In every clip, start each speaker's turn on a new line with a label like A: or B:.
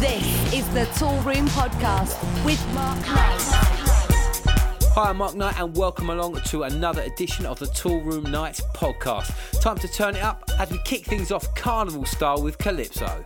A: This is the Toolroom Podcast with Mark Knight.
B: Hi, I'm Mark Knight, and welcome along to another edition of the Toolroom Knights podcast. Time to turn it up as we kick things off carnival style with Calypso.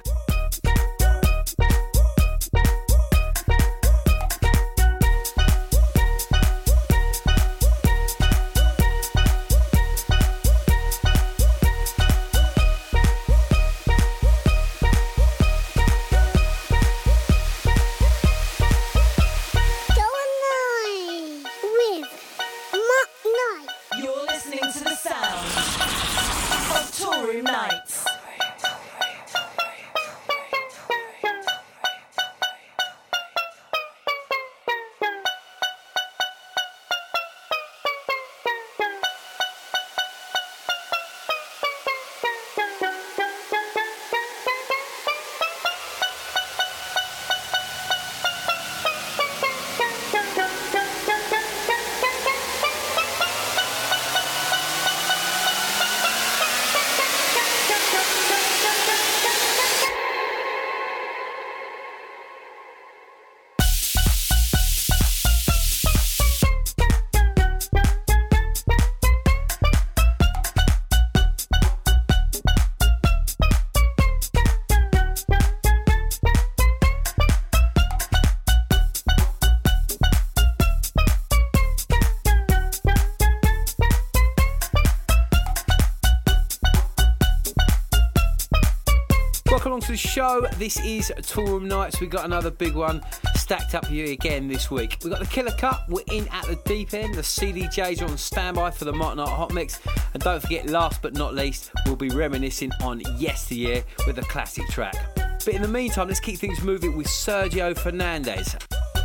B: Show. This is Toolroom Knights. We've got another big one stacked up here again this week. We've got the Killer Cut. We're in at the deep end. The CDJs are on standby for the Mark Knight Hot Mix. And don't forget, last but not least, we'll be reminiscing on yesteryear with a classic track. But in the meantime, let's keep things moving with Sergio Fernandez,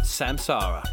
B: Samsara.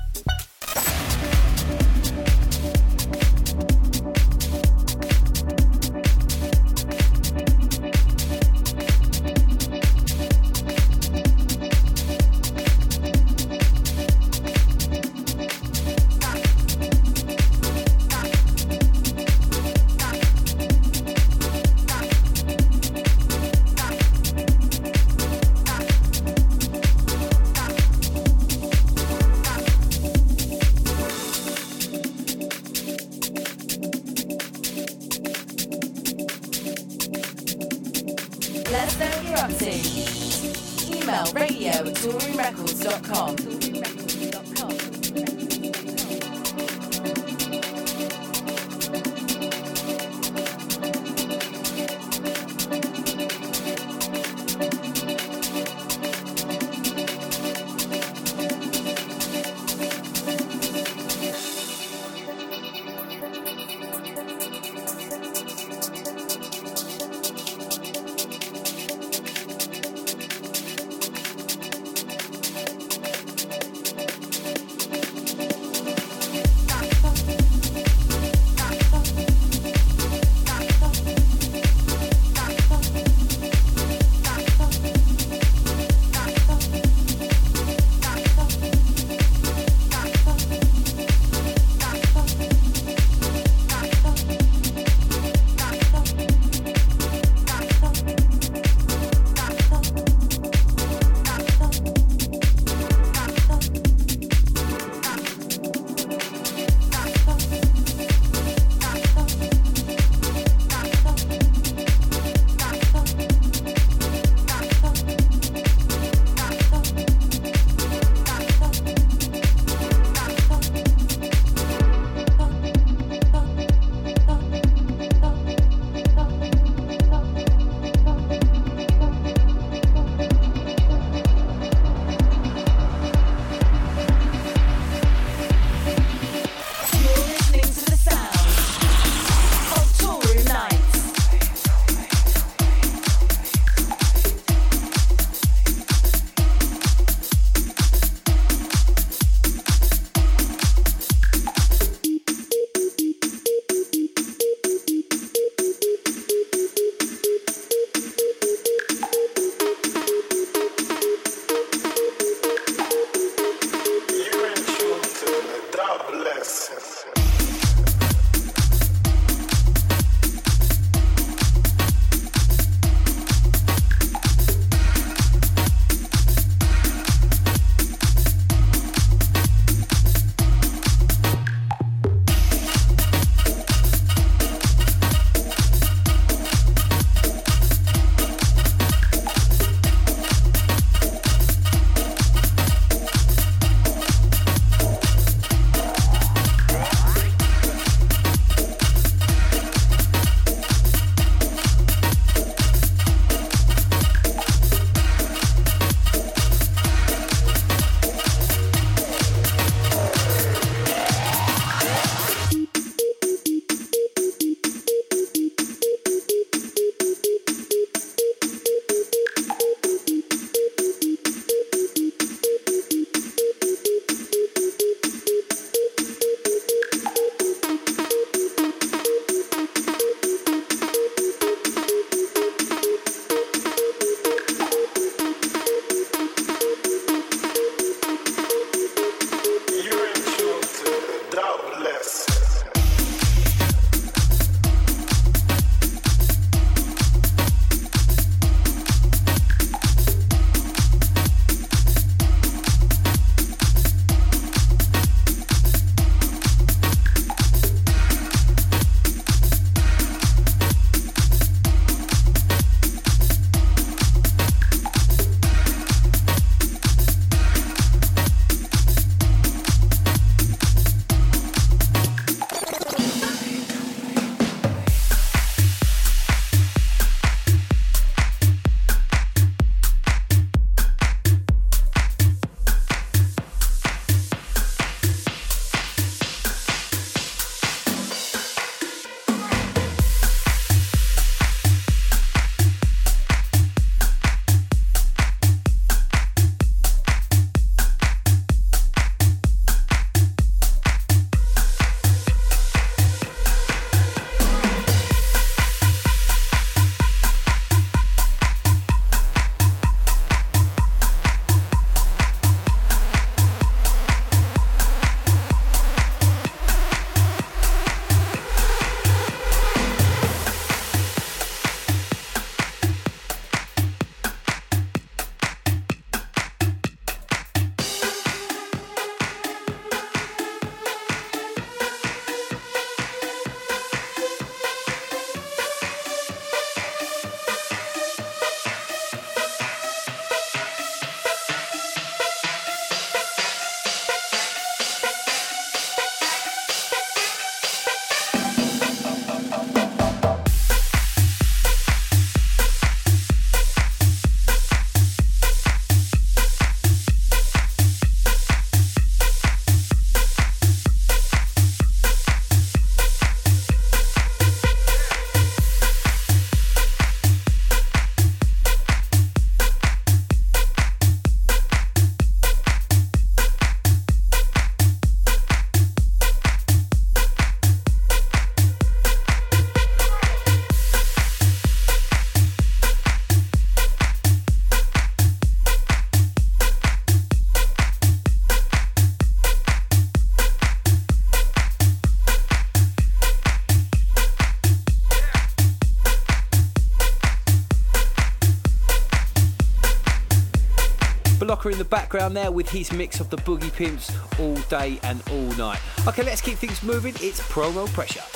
B: Background there with his mix of the Boogie Pimps all day and all night. Okay, let's keep things moving. It's promo pressure.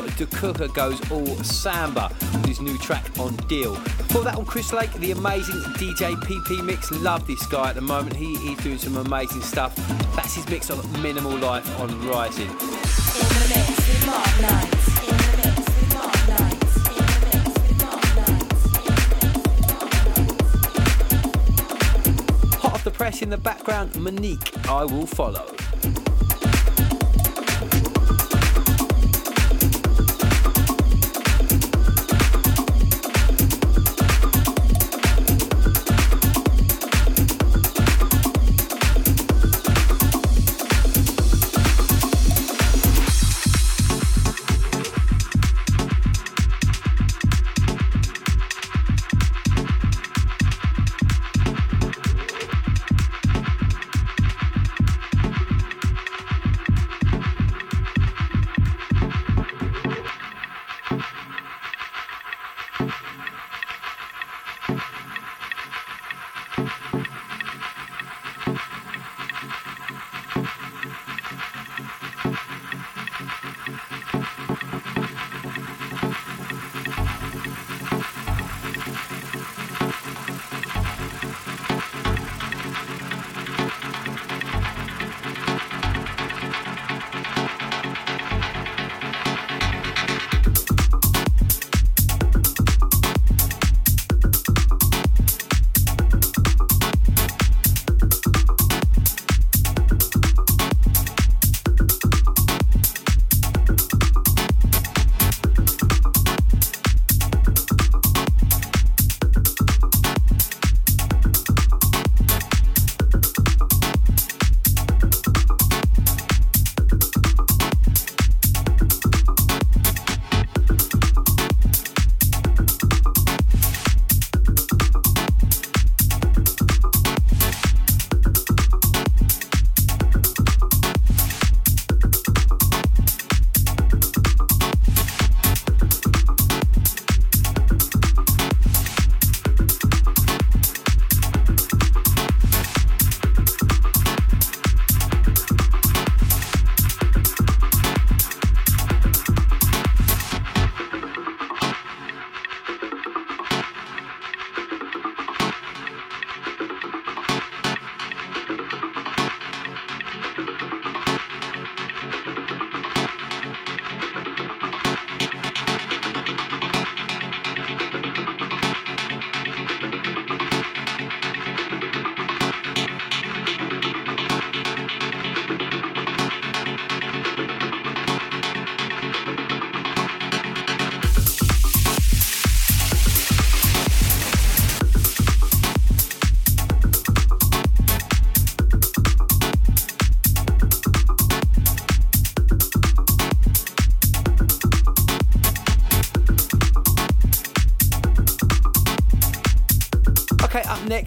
B: Michael De Kooker goes all samba with his new track on Deal. Before that on Chris Lake, the amazing DJ PP mix. Love this guy at the moment. He is doing some amazing stuff. That's his mix of Minimal Life on Rising. Hot off the press in the background, Monaque, I will follow.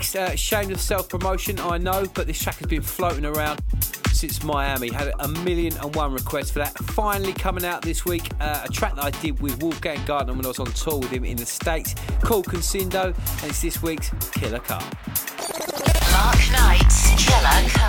B: Uh, shameless self promotion, I know, but this track has been floating around since Miami. Had a million and one requests for that. Finally coming out this week, uh, a track that I did with Wolfgang Gartner when I was on tour with him in the States called Conscindo, and it's this week's Killer Cut.
C: Mark Knight's Killer.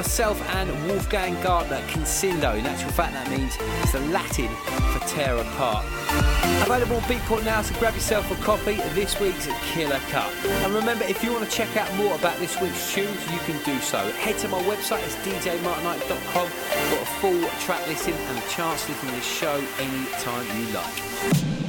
B: Myself and Wolfgang Gartner, Conscindo. In actual fact, that means it's the Latin for tear apart. Available Beatport now, so grab yourself a copy of this week's Killer Cut. And remember, if you want to check out more about this week's tunes, you can do so. Head to my website, it's djmarknight.com for a full track listing and a chance to listen to this show anytime you like.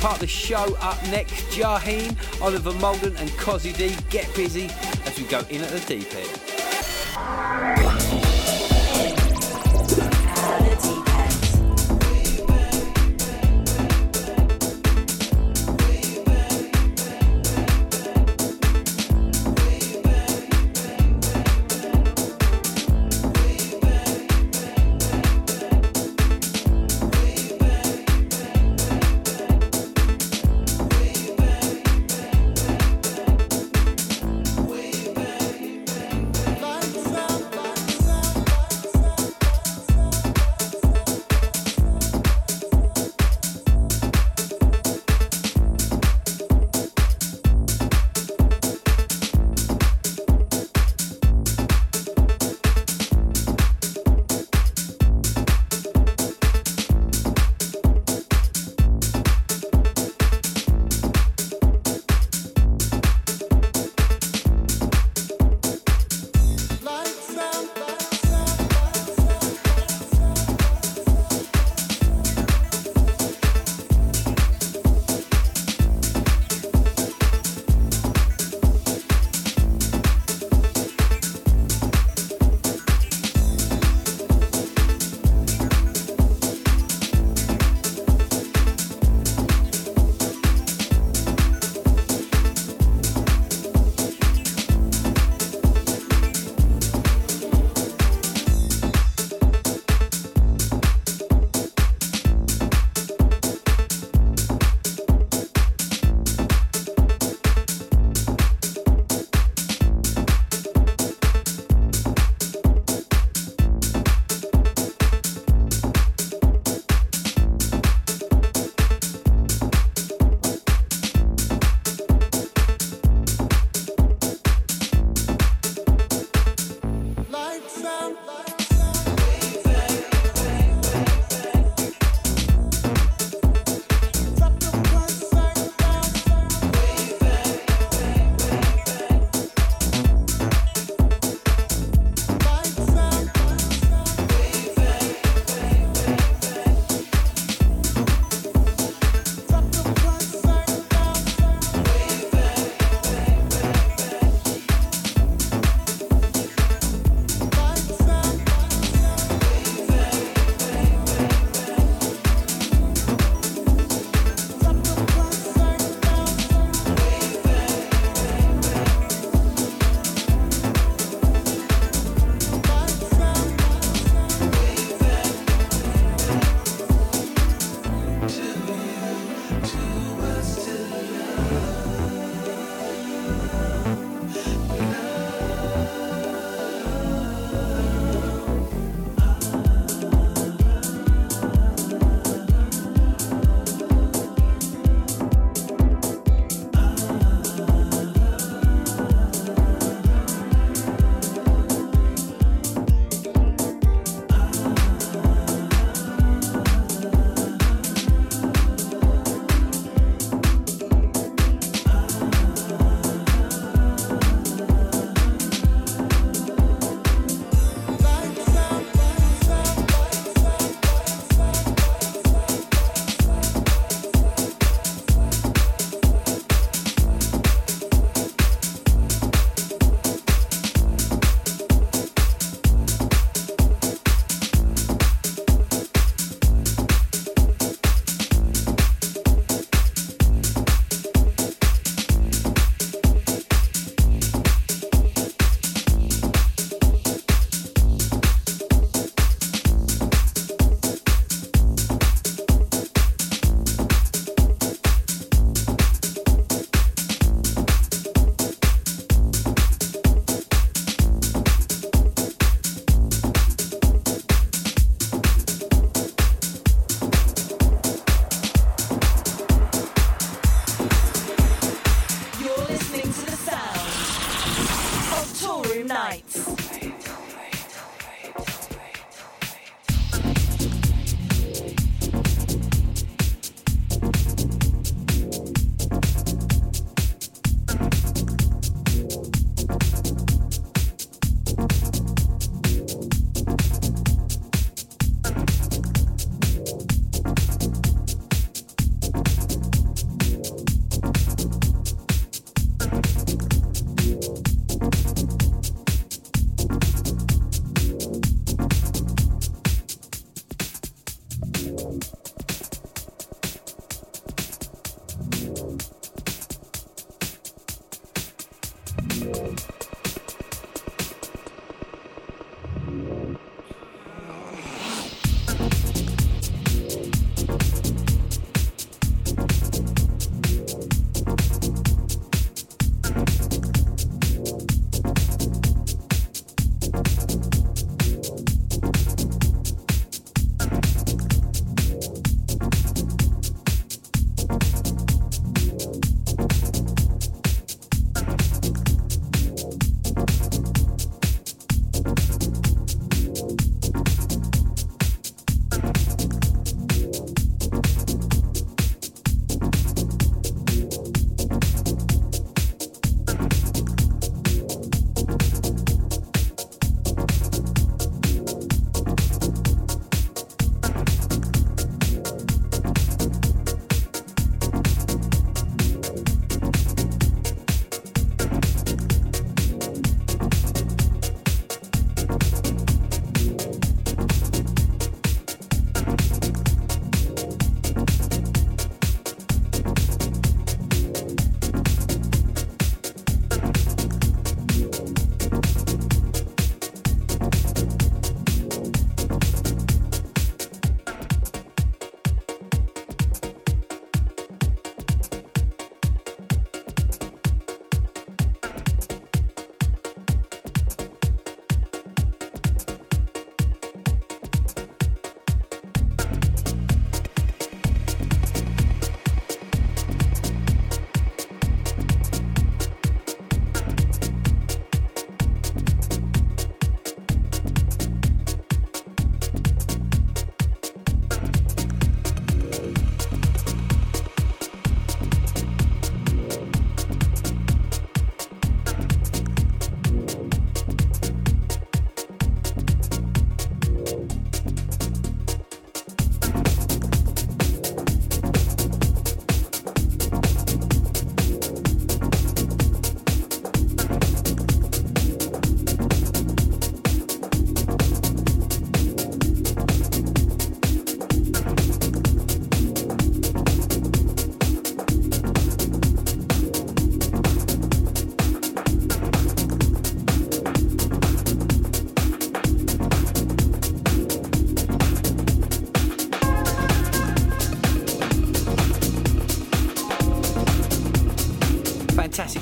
B: Part of the show up next. Jaheim, Oliver Moldan and Cozzy D get busy as we go in at the deep end.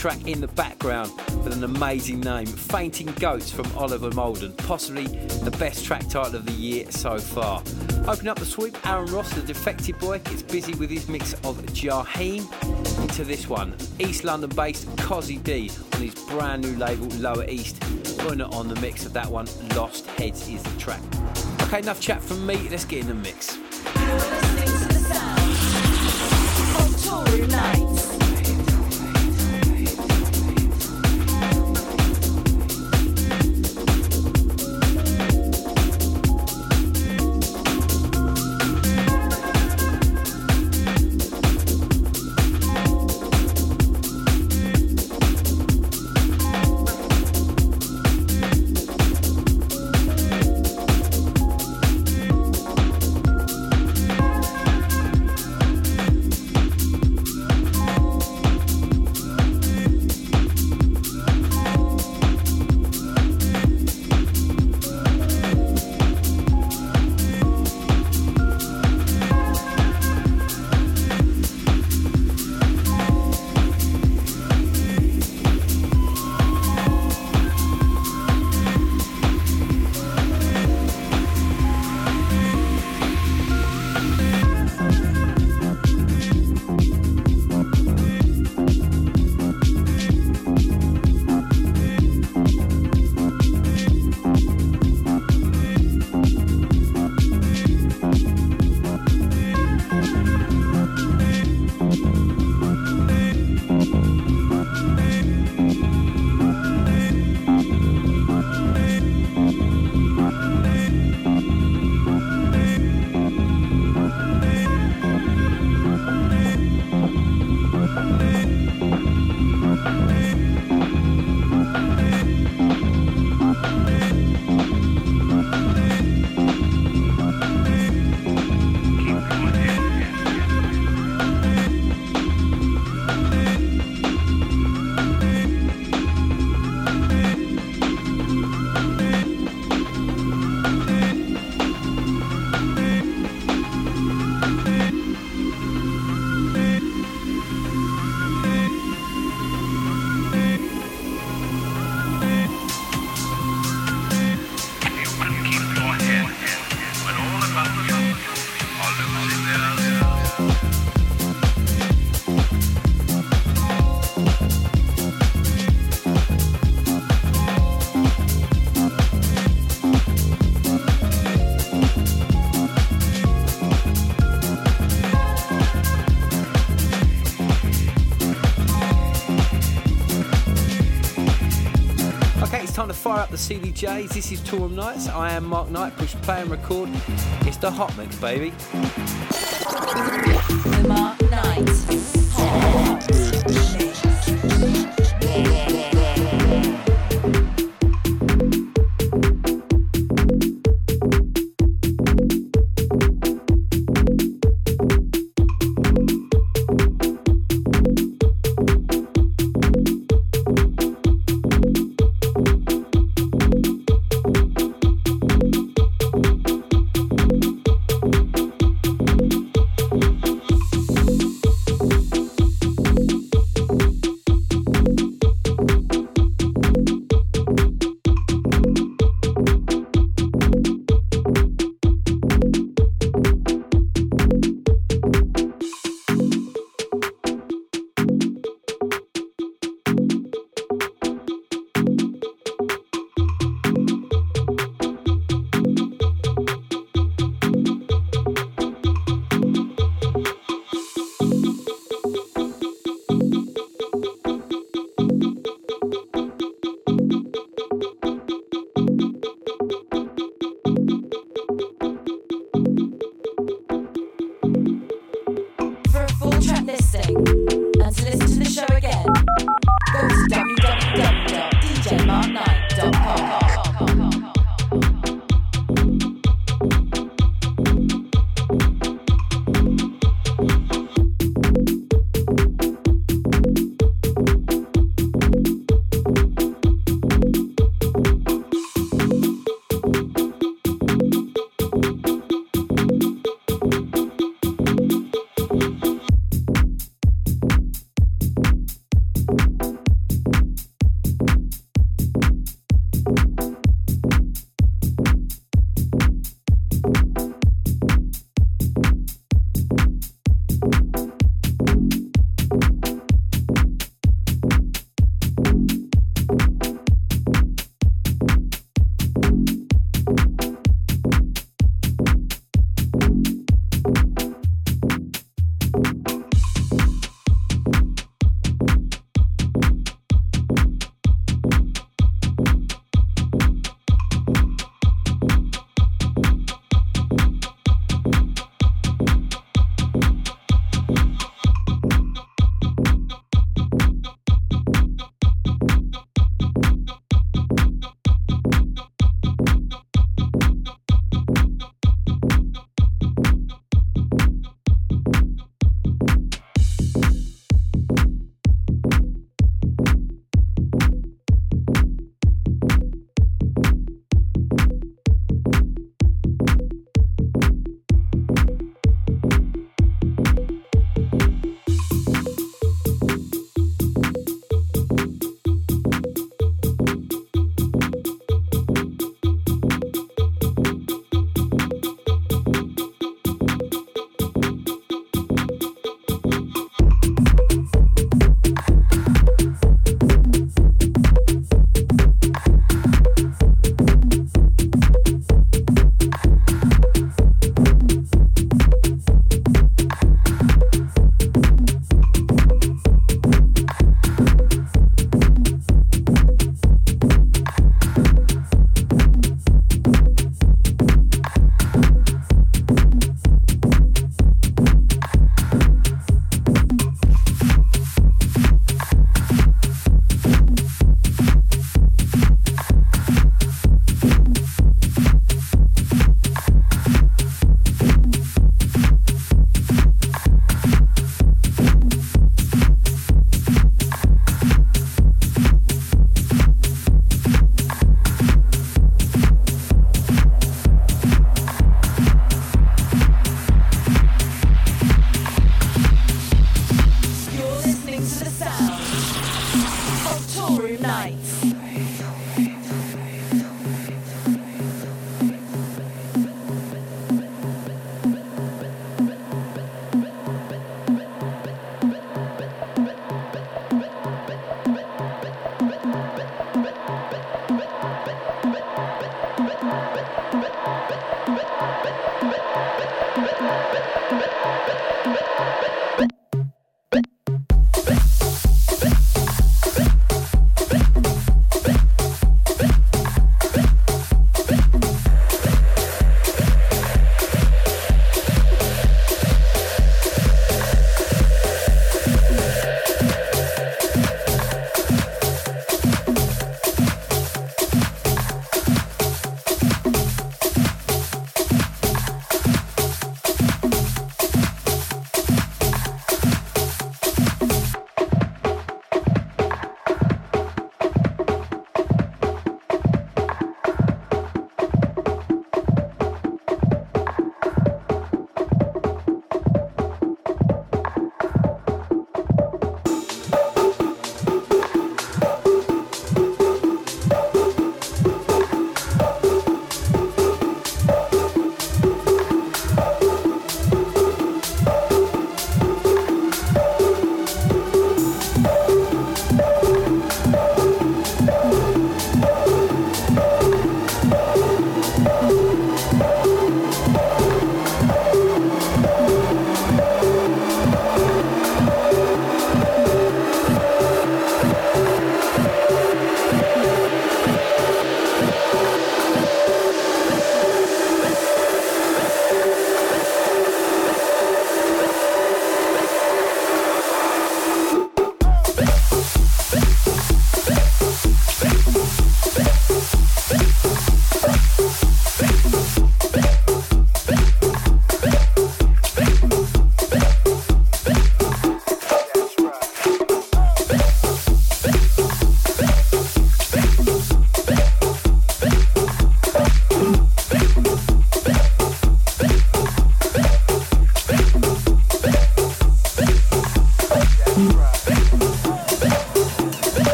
B: Track in the background with an amazing name Fainting Goats from Oliver Moldan, possibly the best track title of the year so far. Open up the sweep, Aaron Ross, the defected boy, gets busy with his mix of Jaheim into this one. East London based Cozzy D on his brand new label Lower East, putting on the mix of that one. Lost Heads is the track. Okay, enough chat from me, let's get in the mix.
C: You're listening the.
B: CDJs. This is Toolroom Knights. I am Mark Knight. Push play and record. It's the hot mix, baby.
C: The Mark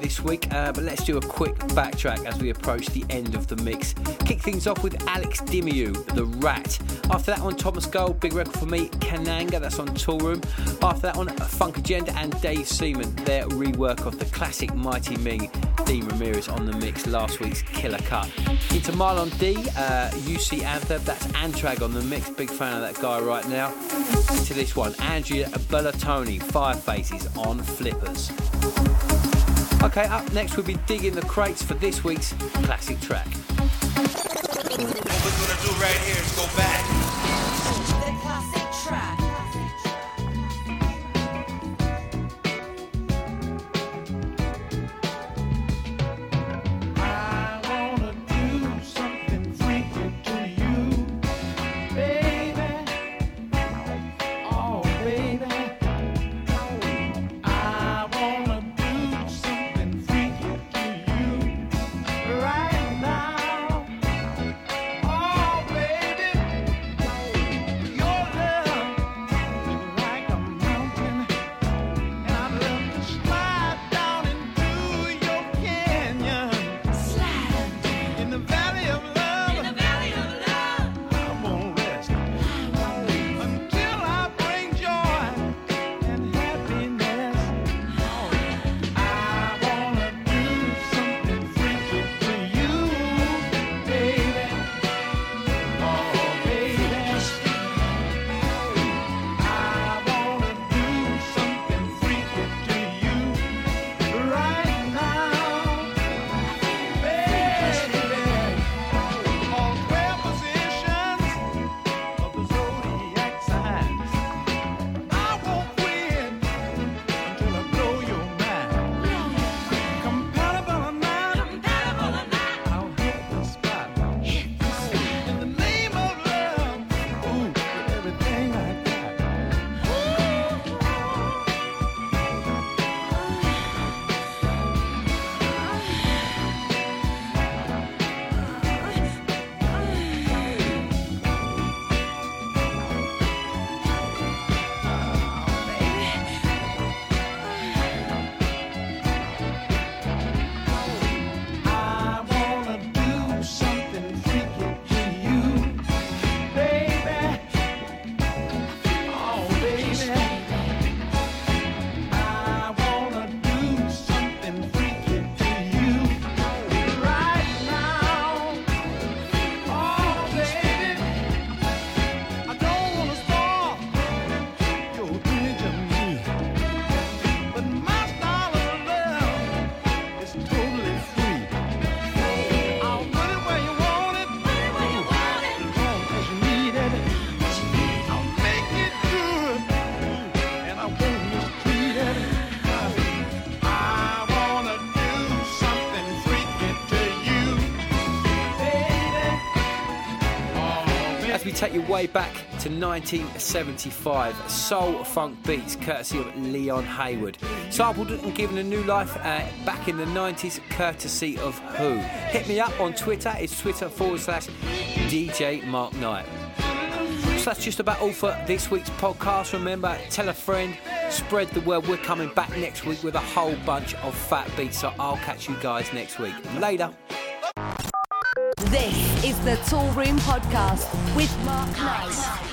B: this week, uh, but let's do a quick backtrack as we approach the end of the mix. Kick things off with Alex Dimou, The Rat. After that one, Thomas Gold, big record for me, Kananga, that's on Toolroom. After that one, Funkagenda and Dave Seaman, their rework of the classic Mighty Ming, D Ramirez on the mix, last week's Killer Cut. Into Marlon D, uh, UC Anthem, that's Antranig on the mix, big fan of that guy right now. Into this one, Andrea Bertolini, Fire Faces on Flippers. Okay, up next we'll be digging the crates for this week's classic track.
D: What we're gonna do right here is go back.
B: Take you way back to 1975, soul funk beats courtesy of Leon Haywood. Sampled and given a new life uh, back in the 90s, courtesy of Who. Hit me up on Twitter, it's twitter forward slash DJ Mark Knight. So that's just about all for this week's podcast. Remember, tell a friend, spread the word. We're coming back next week with a whole bunch of fat beats, so I'll catch you guys next week. Later.
A: This is the Toolroom Podcast with Mark Knight.